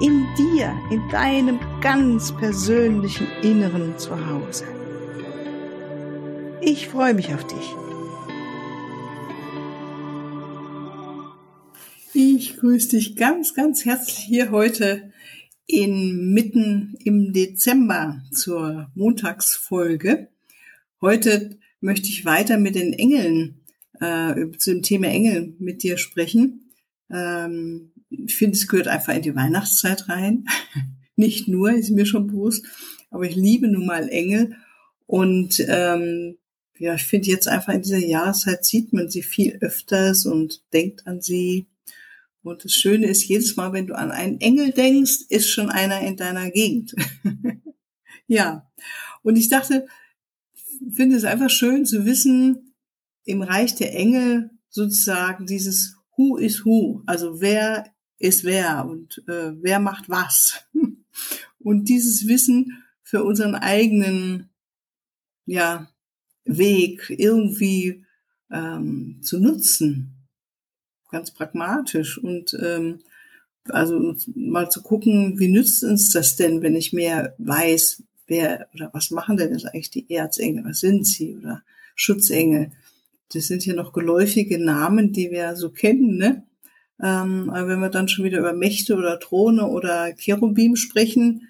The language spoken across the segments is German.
in dir, in deinem ganz persönlichen Inneren zu Hause. Ich freue mich auf dich. Ich grüße dich ganz, ganz herzlich hier heute inmitten im Dezember zur Montagsfolge. Heute möchte ich weiter mit den Engeln, äh, zu dem Thema Engel mit dir sprechen. Ähm, ich finde, es gehört einfach in die Weihnachtszeit rein. Nicht nur, ist mir schon bewusst, aber ich liebe nun mal Engel. Und ähm, ja, ich finde jetzt einfach in dieser Jahreszeit sieht man sie viel öfters und denkt an sie. Und das Schöne ist, jedes Mal, wenn du an einen Engel denkst, ist schon einer in deiner Gegend. ja. Und ich dachte, finde es einfach schön zu wissen, im Reich der Engel sozusagen dieses Who is Who, also wer ist wer und äh, wer macht was. und dieses Wissen für unseren eigenen ja, Weg irgendwie ähm, zu nutzen, ganz pragmatisch und ähm, also mal zu gucken, wie nützt uns das denn, wenn ich mehr weiß, wer oder was machen denn jetzt eigentlich die Erzengel, was sind sie oder Schutzengel. Das sind ja noch geläufige Namen, die wir so kennen, ne? Ähm, wenn wir dann schon wieder über Mächte oder Throne oder Cherubim sprechen,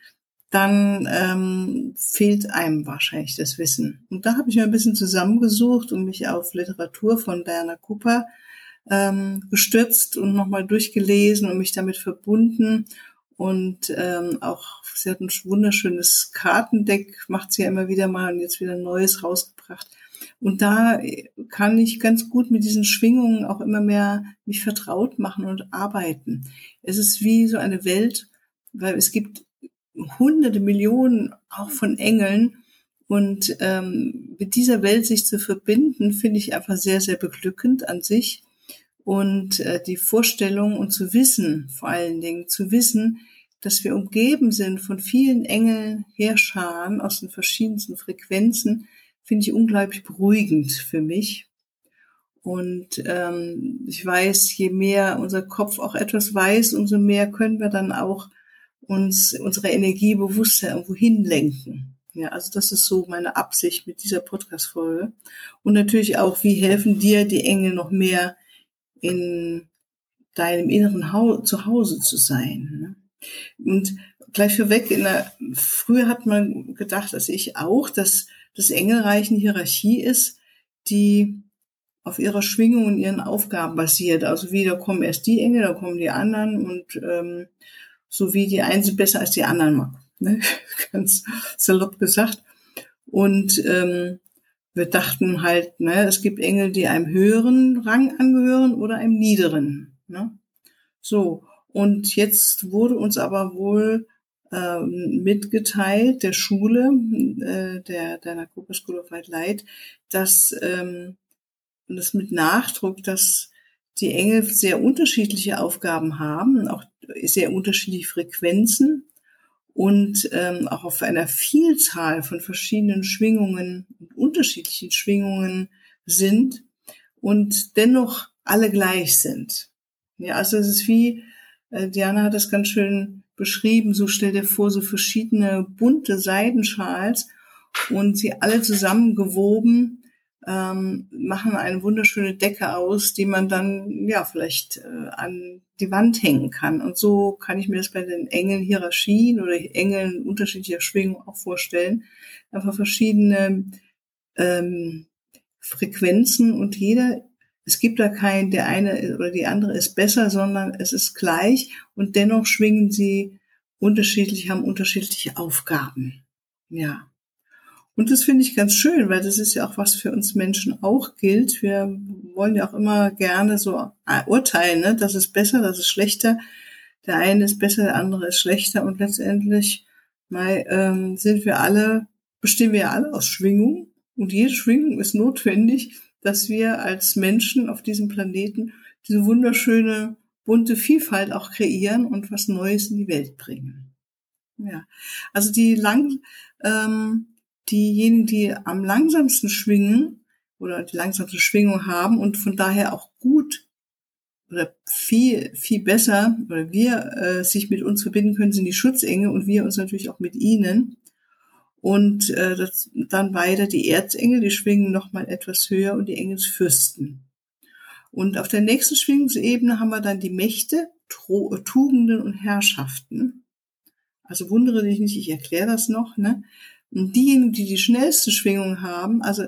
dann ähm, fehlt einem wahrscheinlich das Wissen. Und da habe ich mir ein bisschen zusammengesucht und mich auf Literatur von Diana Cooper ähm, gestürzt und nochmal durchgelesen und mich damit verbunden. Und ähm, auch, sie hat ein wunderschönes Kartendeck, macht sie ja immer wieder mal und jetzt wieder ein neues rausgebracht. Und da kann ich ganz gut mit diesen Schwingungen auch immer mehr mich vertraut machen und arbeiten. Es ist wie so eine Welt, weil es gibt hunderte Millionen auch von Engeln. Und ähm, mit dieser Welt sich zu verbinden, finde ich einfach sehr, sehr beglückend an sich. Und äh, die Vorstellung und zu wissen, vor allen Dingen zu wissen, dass wir umgeben sind von vielen Engeln, Heerscharen aus den verschiedensten Frequenzen, finde ich unglaublich beruhigend für mich. Und ähm, ich weiß, je mehr unser Kopf auch etwas weiß, umso mehr können wir dann auch uns unsere Energie bewusster irgendwo hinlenken. Ja, also das ist so meine Absicht mit dieser Podcast-Folge. Und natürlich auch, wie helfen dir die Engel noch mehr in deinem inneren Hau Zuhause zu sein. Ne? Und gleich vorweg, in der, früher hat man gedacht, dass ich auch, dass das Engelreich eine Hierarchie ist, die auf ihrer Schwingung und ihren Aufgaben basiert. Also wie, da kommen erst die Engel, da kommen die anderen und ähm, so wie die einen sind besser als die anderen mag. Ne? Ganz salopp gesagt. Und ähm, wir dachten halt, ne, es gibt Engel, die einem höheren Rang angehören oder einem niederen. Ne? So, und jetzt wurde uns aber wohl ähm, mitgeteilt der Schule, äh, der, der Nakopa School of White Light, dass, ähm, und das mit Nachdruck, dass die Engel sehr unterschiedliche Aufgaben haben, auch sehr unterschiedliche Frequenzen und ähm, auch auf einer Vielzahl von verschiedenen Schwingungen und unterschiedlichen Schwingungen sind und dennoch alle gleich sind. Ja, also es ist wie, äh, Diana hat das ganz schön beschrieben, so stell dir vor, so verschiedene bunte Seidenschals und sie alle zusammengewoben ähm, machen eine wunderschöne Decke aus, die man dann ja vielleicht äh, an die Wand hängen kann. Und so kann ich mir das bei den Engeln Hierarchien oder Engeln unterschiedlicher Schwingung auch vorstellen. Einfach verschiedene ähm, Frequenzen und jeder es gibt da keinen, der eine oder die andere ist besser, sondern es ist gleich und dennoch schwingen sie unterschiedlich, haben unterschiedliche Aufgaben. Ja. Und das finde ich ganz schön, weil das ist ja auch was für uns Menschen auch gilt. Wir wollen ja auch immer gerne so urteilen, ne? das ist besser, das ist schlechter. Der eine ist besser, der andere ist schlechter und letztendlich weil ähm, sind wir alle, bestehen wir alle aus Schwingung und jede Schwingung ist notwendig, dass wir als Menschen auf diesem Planeten diese wunderschöne bunte Vielfalt auch kreieren und was Neues in die Welt bringen. Ja, also die lang, ähm, diejenigen, die am langsamsten schwingen oder die langsamste Schwingung haben und von daher auch gut oder viel, viel besser oder wir äh, sich mit uns verbinden können, sind die Schutzengel und wir uns natürlich auch mit ihnen. Und äh, das, dann weiter die Erzengel, die schwingen nochmal etwas höher und die Engelsfürsten. Und auf der nächsten Schwingungsebene haben wir dann die Mächte, Tugenden und Herrschaften. Also wundere dich nicht, ich erkläre das noch. Ne? Und diejenigen, die die schnellste Schwingung haben, also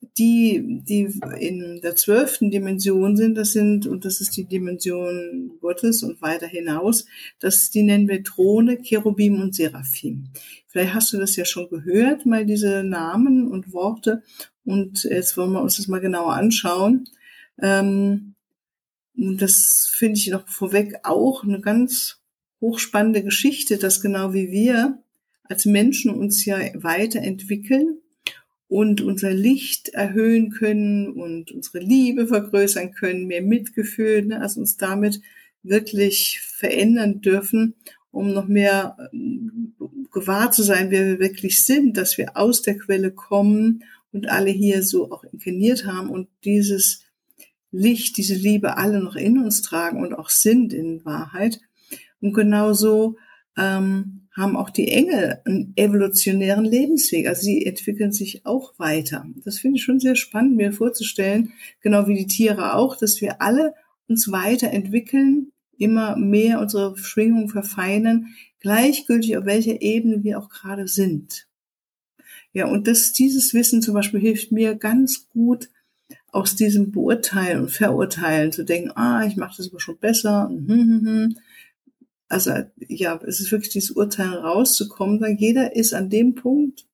die, die in der zwölften Dimension sind, das sind, und das ist die Dimension Gottes und weiter hinaus, das, die nennen wir Throne, Cherubim und Seraphim. Vielleicht hast du das ja schon gehört, mal diese Namen und Worte. Und jetzt wollen wir uns das mal genauer anschauen. Ähm, das finde ich noch vorweg auch eine ganz hochspannende Geschichte, dass genau wie wir als Menschen uns ja weiterentwickeln und unser Licht erhöhen können und unsere Liebe vergrößern können, mehr Mitgefühl, ne, also uns damit wirklich verändern dürfen, um noch mehr ähm, gewahr zu sein, wer wir wirklich sind, dass wir aus der Quelle kommen und alle hier so auch inkarniert haben und dieses Licht, diese Liebe alle noch in uns tragen und auch sind in Wahrheit. Und genauso ähm, haben auch die Engel einen evolutionären Lebensweg. Also sie entwickeln sich auch weiter. Das finde ich schon sehr spannend, mir vorzustellen, genau wie die Tiere auch, dass wir alle uns weiterentwickeln, immer mehr unsere Schwingung verfeinern, gleichgültig auf welcher Ebene wir auch gerade sind. Ja, und das, dieses Wissen zum Beispiel hilft mir ganz gut, aus diesem Beurteilen und Verurteilen zu denken, ah, ich mache das aber schon besser. Hm, hm, hm also ja, es ist wirklich dieses Urteil rauszukommen, weil jeder ist an dem Punkt,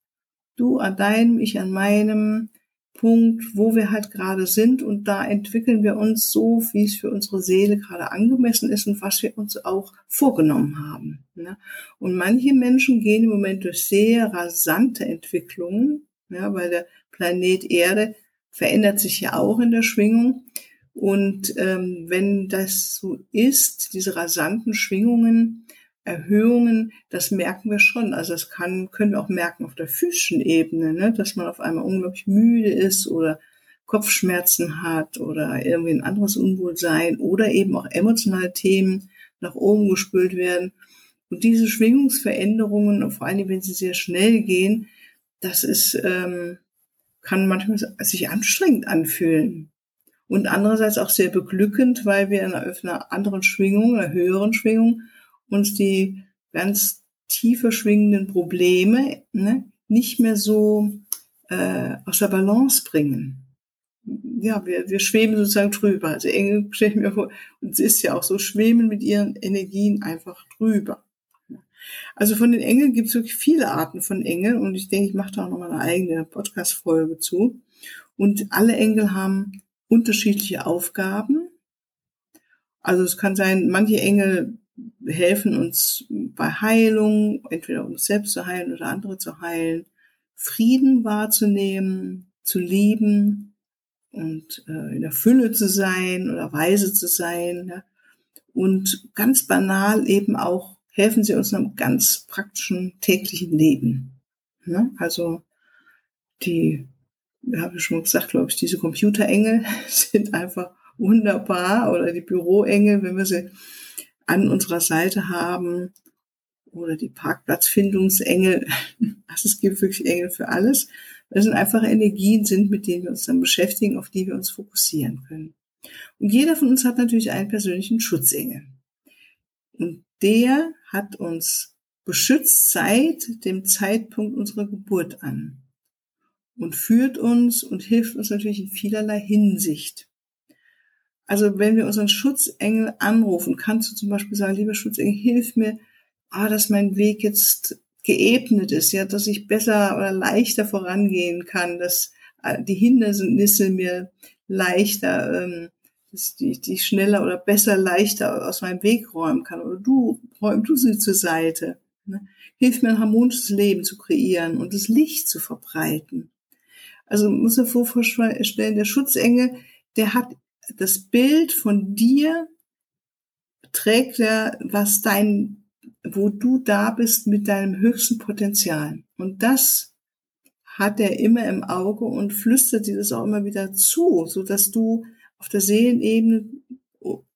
du an deinem, ich an meinem Punkt, wo wir halt gerade sind und da entwickeln wir uns so, wie es für unsere Seele gerade angemessen ist und was wir uns auch vorgenommen haben. Ne? Und manche Menschen gehen im Moment durch sehr rasante Entwicklungen, ja, weil der Planet Erde verändert sich ja auch in der Schwingung. Und ähm, wenn das so ist, diese rasanten Schwingungen, Erhöhungen, das merken wir schon. Also das kann, können wir auch merken auf der physischen Ebene, ne? dass man auf einmal unglaublich müde ist oder Kopfschmerzen hat oder irgendwie ein anderes Unwohlsein oder eben auch emotionale Themen nach oben gespült werden. Und diese Schwingungsveränderungen, vor allem wenn sie sehr schnell gehen, das ist, ähm, kann manchmal sich anstrengend anfühlen und andererseits auch sehr beglückend, weil wir in einer anderen Schwingung, einer höheren Schwingung uns die ganz tiefer schwingenden Probleme ne, nicht mehr so äh, aus der Balance bringen. Ja, wir, wir schweben sozusagen drüber. Also Engel stelle ich mir vor, und es ist ja auch so, schweben mit ihren Energien einfach drüber. Also von den Engeln gibt es wirklich viele Arten von Engeln und ich denke, ich mache da auch nochmal eine eigene Podcast-Folge zu. Und alle Engel haben unterschiedliche Aufgaben. Also es kann sein, manche Engel helfen uns bei Heilung, entweder uns selbst zu heilen oder andere zu heilen, Frieden wahrzunehmen, zu lieben und äh, in der Fülle zu sein oder weise zu sein. Und ganz banal eben auch helfen sie uns einem ganz praktischen täglichen Leben. Ne? Also die habe ich schon gesagt, glaube ich, diese Computerengel sind einfach wunderbar oder die Büroengel, wenn wir sie an unserer Seite haben oder die Parkplatzfindungsengel. Also es gibt wirklich Engel für alles. Das sind einfach Energien sind, mit denen wir uns dann beschäftigen, auf die wir uns fokussieren können. Und jeder von uns hat natürlich einen persönlichen Schutzengel. Und der hat uns beschützt seit dem Zeitpunkt unserer Geburt an und führt uns und hilft uns natürlich in vielerlei Hinsicht. Also wenn wir unseren Schutzengel anrufen, kannst du zum Beispiel sagen, lieber Schutzengel, hilf mir, ah, dass mein Weg jetzt geebnet ist, ja, dass ich besser oder leichter vorangehen kann, dass äh, die Hindernisse mir leichter, ähm, dass die, die schneller oder besser leichter aus meinem Weg räumen kann. Oder du räum du sie zur Seite. Ne? hilft mir ein harmonisches Leben zu kreieren und das Licht zu verbreiten. Also muss man vorstellen, der Schutzengel, der hat das Bild von dir, trägt er, was dein, wo du da bist mit deinem höchsten Potenzial. Und das hat er immer im Auge und flüstert dir das auch immer wieder zu, so dass du auf der Seelenebene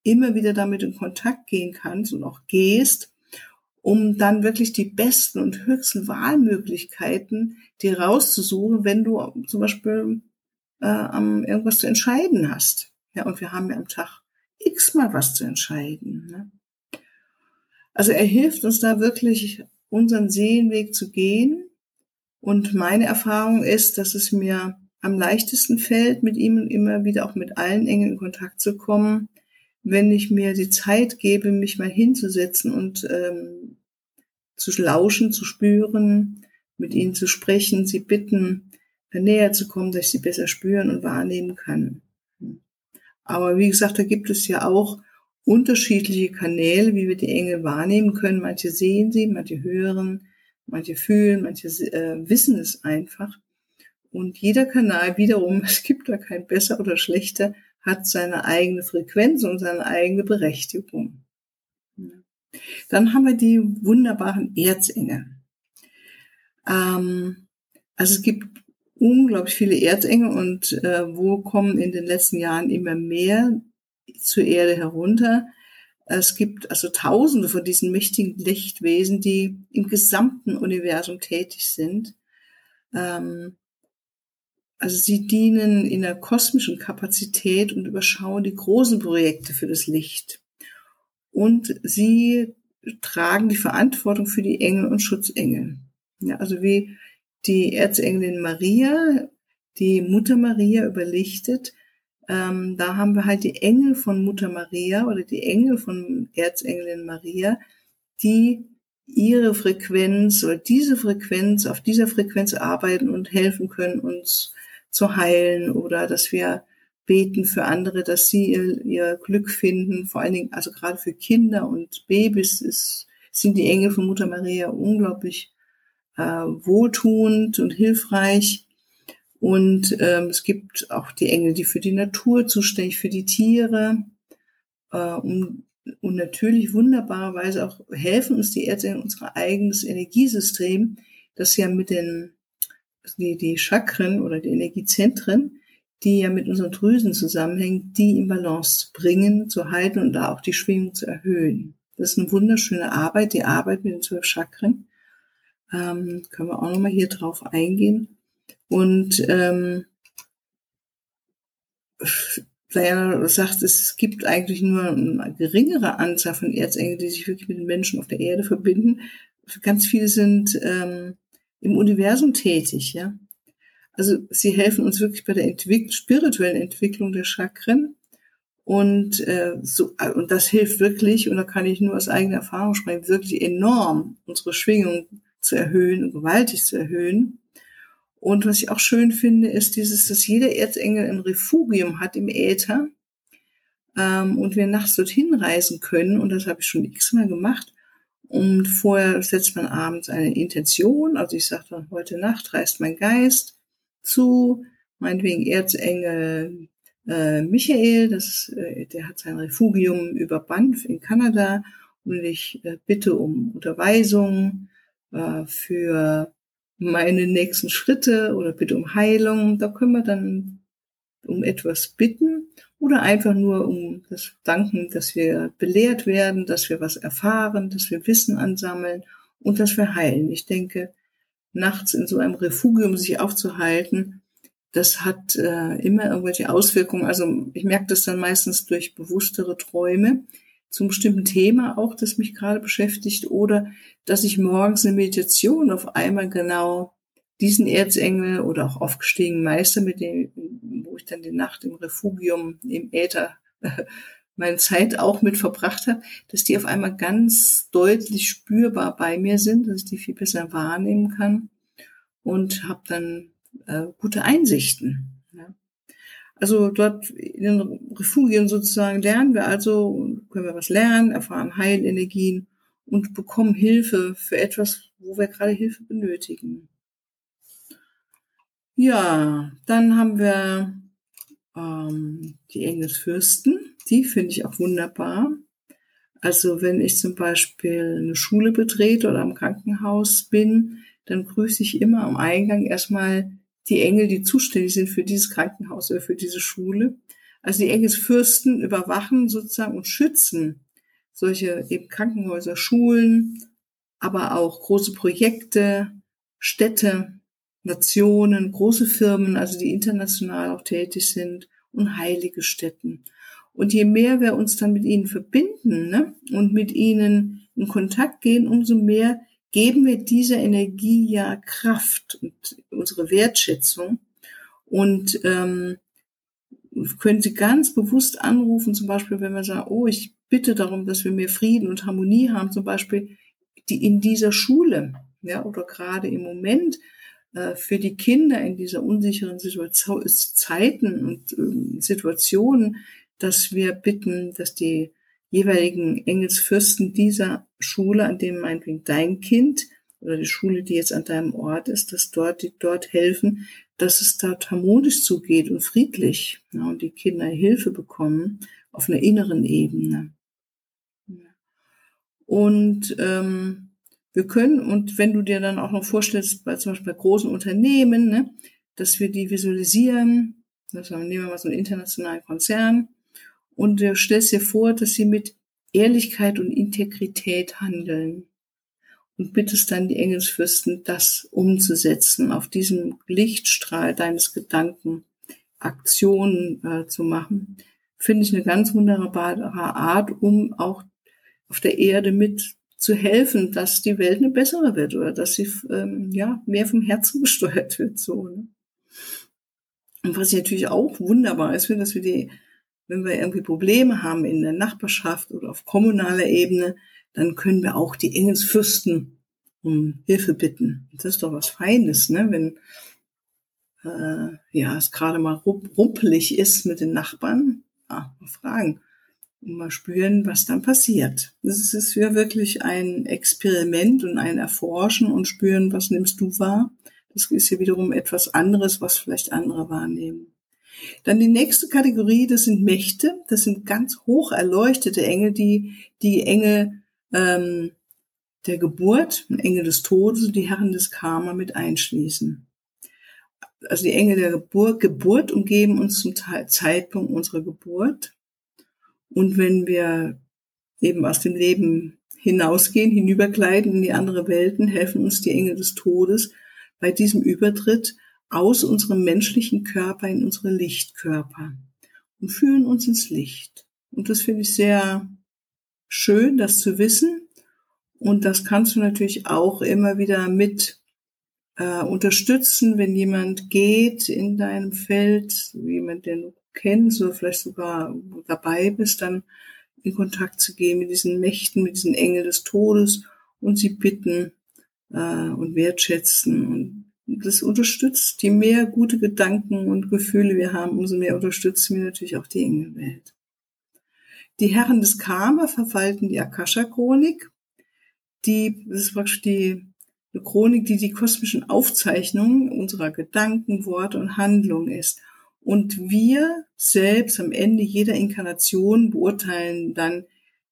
immer wieder damit in Kontakt gehen kannst und auch gehst, um dann wirklich die besten und höchsten Wahlmöglichkeiten dir rauszusuchen, wenn du zum Beispiel äh, irgendwas zu entscheiden hast. Ja, und wir haben ja am Tag x-mal was zu entscheiden. Ne? Also er hilft uns da wirklich, unseren Seelenweg zu gehen. Und meine Erfahrung ist, dass es mir am leichtesten fällt, mit ihm immer wieder auch mit allen Engeln in Kontakt zu kommen, wenn ich mir die Zeit gebe, mich mal hinzusetzen und ähm, zu lauschen, zu spüren, mit ihnen zu sprechen, sie bitten, näher zu kommen, dass ich sie besser spüren und wahrnehmen kann. Aber wie gesagt, da gibt es ja auch unterschiedliche Kanäle, wie wir die Engel wahrnehmen können. Manche sehen sie, manche hören, manche fühlen, manche äh, wissen es einfach. Und jeder Kanal wiederum, es gibt da kein besser oder schlechter, hat seine eigene Frequenz und seine eigene Berechtigung. Dann haben wir die wunderbaren Erzengel. Ähm, also es gibt unglaublich viele Erzengel und äh, wo kommen in den letzten Jahren immer mehr zur Erde herunter. Es gibt also Tausende von diesen mächtigen Lichtwesen, die im gesamten Universum tätig sind. Ähm, also sie dienen in der kosmischen Kapazität und überschauen die großen Projekte für das Licht. Und sie tragen die Verantwortung für die Engel und Schutzengel. Ja, also wie die Erzengelin Maria, die Mutter Maria überlichtet, ähm, da haben wir halt die Engel von Mutter Maria oder die Engel von Erzengelin Maria, die ihre Frequenz oder diese Frequenz, auf dieser Frequenz arbeiten und helfen können, uns zu heilen oder dass wir beten für andere, dass sie ihr, ihr Glück finden. Vor allen Dingen, also gerade für Kinder und Babys ist, sind die Engel von Mutter Maria unglaublich äh, wohltuend und hilfreich. Und ähm, es gibt auch die Engel, die für die Natur zuständig, für die Tiere. Äh, und, und natürlich wunderbarerweise auch helfen uns die Erzengel unser eigenes Energiesystem, das ja mit den die, die Chakren oder die Energiezentren, die ja mit unseren Drüsen zusammenhängen, die in Balance zu bringen, zu halten und da auch die Schwingung zu erhöhen. Das ist eine wunderschöne Arbeit, die Arbeit mit den zwölf Chakren. Ähm, können wir auch nochmal hier drauf eingehen. Und ähm, Diana sagt, es gibt eigentlich nur eine geringere Anzahl von Erzengeln, die sich wirklich mit den Menschen auf der Erde verbinden. Ganz viele sind ähm, im Universum tätig, ja. Also sie helfen uns wirklich bei der Entwick spirituellen Entwicklung der Chakren. Und, äh, so, äh, und das hilft wirklich, und da kann ich nur aus eigener Erfahrung sprechen, wirklich enorm, unsere Schwingung zu erhöhen und gewaltig zu erhöhen. Und was ich auch schön finde, ist dieses, dass jeder Erzengel ein Refugium hat im Äther ähm, und wir nachts dorthin reisen können. Und das habe ich schon x-mal gemacht. Und vorher setzt man abends eine Intention. Also ich sage dann, heute Nacht reist mein Geist zu, meinetwegen Erzengel äh, Michael, das, äh, der hat sein Refugium über Banff in Kanada und ich äh, bitte um Unterweisung äh, für meine nächsten Schritte oder bitte um Heilung. Da können wir dann um etwas bitten oder einfach nur um das Danken, dass wir belehrt werden, dass wir was erfahren, dass wir Wissen ansammeln und dass wir heilen. Ich denke, nachts in so einem Refugium sich aufzuhalten, das hat äh, immer irgendwelche Auswirkungen. Also ich merke das dann meistens durch bewusstere Träume zum bestimmten Thema auch, das mich gerade beschäftigt, oder dass ich morgens eine Meditation auf einmal genau diesen Erzengel oder auch aufgestiegenen Meister, mit dem, ich dann die Nacht im Refugium im Äther meine Zeit auch mit verbracht habe, dass die auf einmal ganz deutlich spürbar bei mir sind, dass ich die viel besser wahrnehmen kann und habe dann äh, gute Einsichten. Ja. Also dort in den Refugien sozusagen lernen wir also, können wir was lernen, erfahren Heilenergien und bekommen Hilfe für etwas, wo wir gerade Hilfe benötigen. Ja, dann haben wir ähm, die Engelsfürsten. Die finde ich auch wunderbar. Also wenn ich zum Beispiel eine Schule betrete oder im Krankenhaus bin, dann grüße ich immer am Eingang erstmal die Engel, die zuständig sind für dieses Krankenhaus oder für diese Schule. Also die Engelsfürsten überwachen sozusagen und schützen solche eben Krankenhäuser, Schulen, aber auch große Projekte, Städte, Nationen, große Firmen, also die international auch tätig sind und heilige Städten. Und je mehr wir uns dann mit ihnen verbinden ne, und mit ihnen in Kontakt gehen, umso mehr geben wir dieser Energie ja Kraft und unsere Wertschätzung. Und ähm, können Sie ganz bewusst anrufen, zum Beispiel, wenn wir sagen, oh, ich bitte darum, dass wir mehr Frieden und Harmonie haben, zum Beispiel die in dieser Schule, ja, oder gerade im Moment für die Kinder in dieser unsicheren Situation, Zeiten und äh, Situationen, dass wir bitten, dass die jeweiligen Engelsfürsten dieser Schule, an dem meinetwegen dein Kind oder die Schule, die jetzt an deinem Ort ist, dass dort, die dort helfen, dass es dort harmonisch zugeht und friedlich ja, und die Kinder Hilfe bekommen auf einer inneren Ebene. Und ähm, wir können, und wenn du dir dann auch noch vorstellst, bei, zum Beispiel bei großen Unternehmen, ne, dass wir die visualisieren, das nehmen wir mal so einen internationalen Konzern, und du stellst dir vor, dass sie mit Ehrlichkeit und Integrität handeln. Und bittest dann die Engelsfürsten, das umzusetzen, auf diesem Lichtstrahl deines Gedanken Aktionen äh, zu machen, finde ich eine ganz wunderbare Art, um auch auf der Erde mit zu helfen, dass die Welt eine bessere wird oder dass sie ähm, ja mehr vom Herzen gesteuert wird. So. Ne? Und was ich natürlich auch wunderbar ist, finde, dass wir die wenn wir irgendwie Probleme haben in der Nachbarschaft oder auf kommunaler Ebene, dann können wir auch die Engelsfürsten um Hilfe bitten. Das ist doch was Feines, ne? wenn äh, ja es gerade mal rumpelig ist mit den Nachbarn. Ah, mal fragen und mal spüren, was dann passiert. Das ist ja wirklich ein Experiment und ein Erforschen und spüren, was nimmst du wahr. Das ist ja wiederum etwas anderes, was vielleicht andere wahrnehmen. Dann die nächste Kategorie, das sind Mächte, das sind ganz hoch erleuchtete Engel, die die Engel ähm, der Geburt, Engel des Todes und die Herren des Karma mit einschließen. Also die Engel der Geburt, Geburt umgeben uns zum Zeitpunkt unserer Geburt. Und wenn wir eben aus dem Leben hinausgehen, hinübergleiten in die andere Welten, helfen uns die Engel des Todes bei diesem Übertritt aus unserem menschlichen Körper in unsere Lichtkörper und führen uns ins Licht. Und das finde ich sehr schön, das zu wissen. Und das kannst du natürlich auch immer wieder mit äh, unterstützen, wenn jemand geht in deinem Feld, jemand, du kennst oder vielleicht sogar dabei bist, dann in Kontakt zu gehen mit diesen Mächten, mit diesen Engeln des Todes und sie bitten äh, und wertschätzen und das unterstützt. Je mehr gute Gedanken und Gefühle wir haben, umso mehr unterstützen wir natürlich auch die Engelwelt. Die Herren des Karma verwalten die Akasha-Chronik. Die, das ist praktisch die eine Chronik, die die kosmischen Aufzeichnungen unserer Gedanken, Worte und Handlungen ist. Und wir selbst am Ende jeder Inkarnation beurteilen dann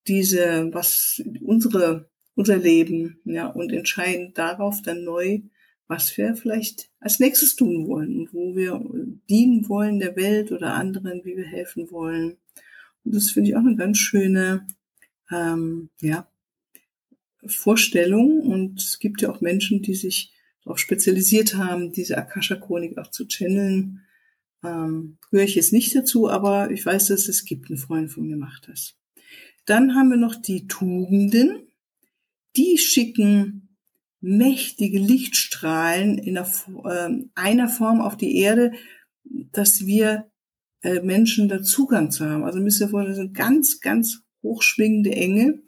diese, was unsere, unser Leben, ja, und entscheiden darauf dann neu, was wir vielleicht als nächstes tun wollen und wo wir dienen wollen der Welt oder anderen, wie wir helfen wollen. Und das finde ich auch eine ganz schöne ähm, ja, Vorstellung. Und es gibt ja auch Menschen, die sich darauf spezialisiert haben, diese Akasha-Chronik auch zu channeln. Ähm, gehöre ich jetzt nicht dazu, aber ich weiß, dass es gibt. Eine Freundin von mir macht das. Dann haben wir noch die Tugenden. Die schicken mächtige Lichtstrahlen in ähm, einer, Form auf die Erde, dass wir äh, Menschen da Zugang zu haben. Also müsst ihr vorstellen, das sind ganz, ganz hochschwingende Engel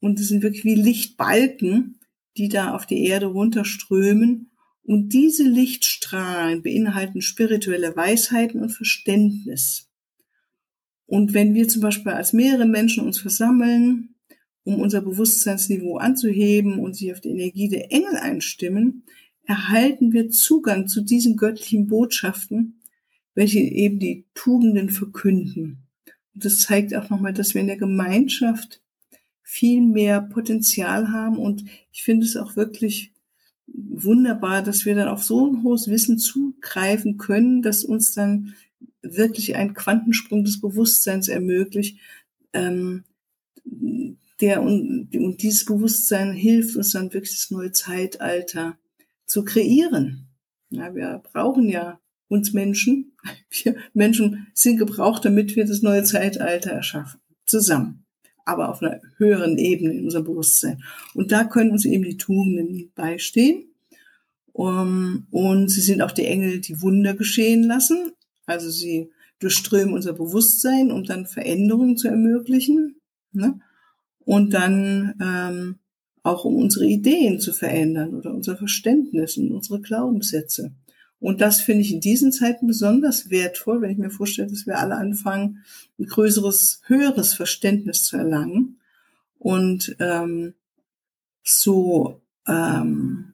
und es sind wirklich wie Lichtbalken, die da auf die Erde runterströmen. Und diese Lichtstrahlen beinhalten spirituelle Weisheiten und Verständnis. Und wenn wir zum Beispiel als mehrere Menschen uns versammeln um unser Bewusstseinsniveau anzuheben und sich auf die Energie der Engel einstimmen, erhalten wir Zugang zu diesen göttlichen Botschaften, welche eben die Tugenden verkünden. Und das zeigt auch nochmal, dass wir in der Gemeinschaft viel mehr Potenzial haben und ich finde es auch wirklich wunderbar, dass wir dann auf so ein hohes Wissen zugreifen können, dass uns dann wirklich ein Quantensprung des Bewusstseins ermöglicht, ähm, der und, und dieses Bewusstsein hilft uns dann wirklich das neue Zeitalter zu kreieren. Ja, wir brauchen ja uns Menschen. Wir Menschen sind gebraucht, damit wir das neue Zeitalter erschaffen. Zusammen. Aber auf einer höheren Ebene in unserem Bewusstsein. Und da können uns eben die Tugenden beistehen. Und sie sind auch die Engel, die Wunder geschehen lassen. Also sie durchströmen unser Bewusstsein, um dann Veränderungen zu ermöglichen. Ne? Und dann ähm, auch um unsere Ideen zu verändern oder unser Verständnis und unsere Glaubenssätze. Und das finde ich in diesen Zeiten besonders wertvoll, wenn ich mir vorstelle, dass wir alle anfangen, ein größeres, höheres Verständnis zu erlangen und ähm, so ähm,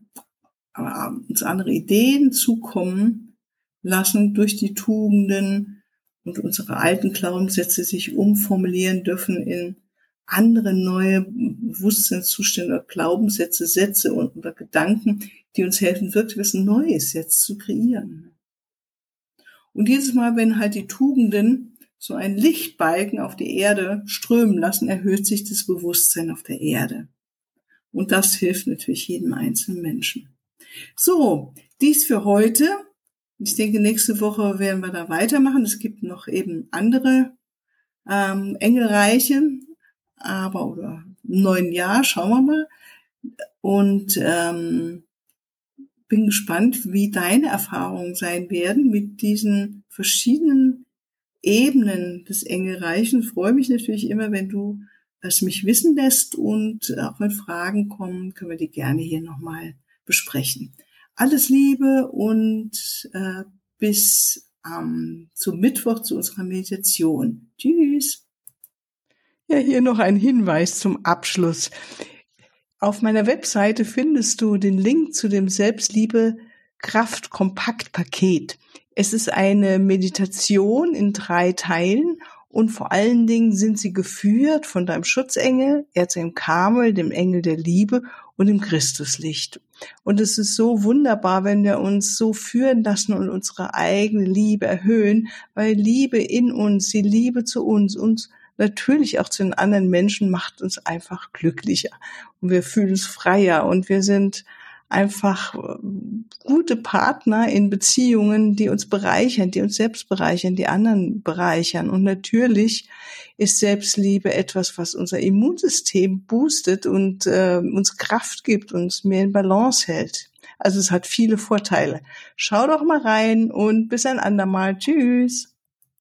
uns andere Ideen zukommen lassen durch die Tugenden und unsere alten Glaubenssätze sich umformulieren dürfen in andere neue Bewusstseinszustände oder Glaubenssätze, Sätze und, oder Gedanken, die uns helfen, wirklich was Neues jetzt zu kreieren. Und jedes Mal, wenn halt die Tugenden so einen Lichtbalken auf die Erde strömen lassen, erhöht sich das Bewusstsein auf der Erde. Und das hilft natürlich jedem einzelnen Menschen. So, dies für heute. Ich denke, nächste Woche werden wir da weitermachen. Es gibt noch eben andere ähm, Engelreiche, aber oder im neuen Jahr, schauen wir mal. Und ähm, bin gespannt, wie deine Erfahrungen sein werden mit diesen verschiedenen Ebenen des Engelreichen. Ich freue mich natürlich immer, wenn du es mich wissen lässt und auch wenn Fragen kommen, können wir die gerne hier nochmal besprechen. Alles Liebe und äh, bis ähm, zum Mittwoch zu unserer Meditation. Tschüss. Ja, hier noch ein Hinweis zum Abschluss. Auf meiner Webseite findest du den Link zu dem Selbstliebe Kraft Kompakt Paket. Es ist eine Meditation in drei Teilen und vor allen Dingen sind sie geführt von deinem Schutzengel, Erzengel Kamel, dem Engel der Liebe und dem Christuslicht. Und es ist so wunderbar, wenn wir uns so führen lassen und unsere eigene Liebe erhöhen, weil Liebe in uns, die Liebe zu uns, uns natürlich auch zu den anderen Menschen macht uns einfach glücklicher und wir fühlen uns freier und wir sind einfach äh, gute Partner in Beziehungen, die uns bereichern, die uns selbst bereichern, die anderen bereichern. Und natürlich ist Selbstliebe etwas, was unser Immunsystem boostet und äh, uns Kraft gibt, uns mehr in Balance hält. Also es hat viele Vorteile. Schau doch mal rein und bis ein andermal. Tschüss.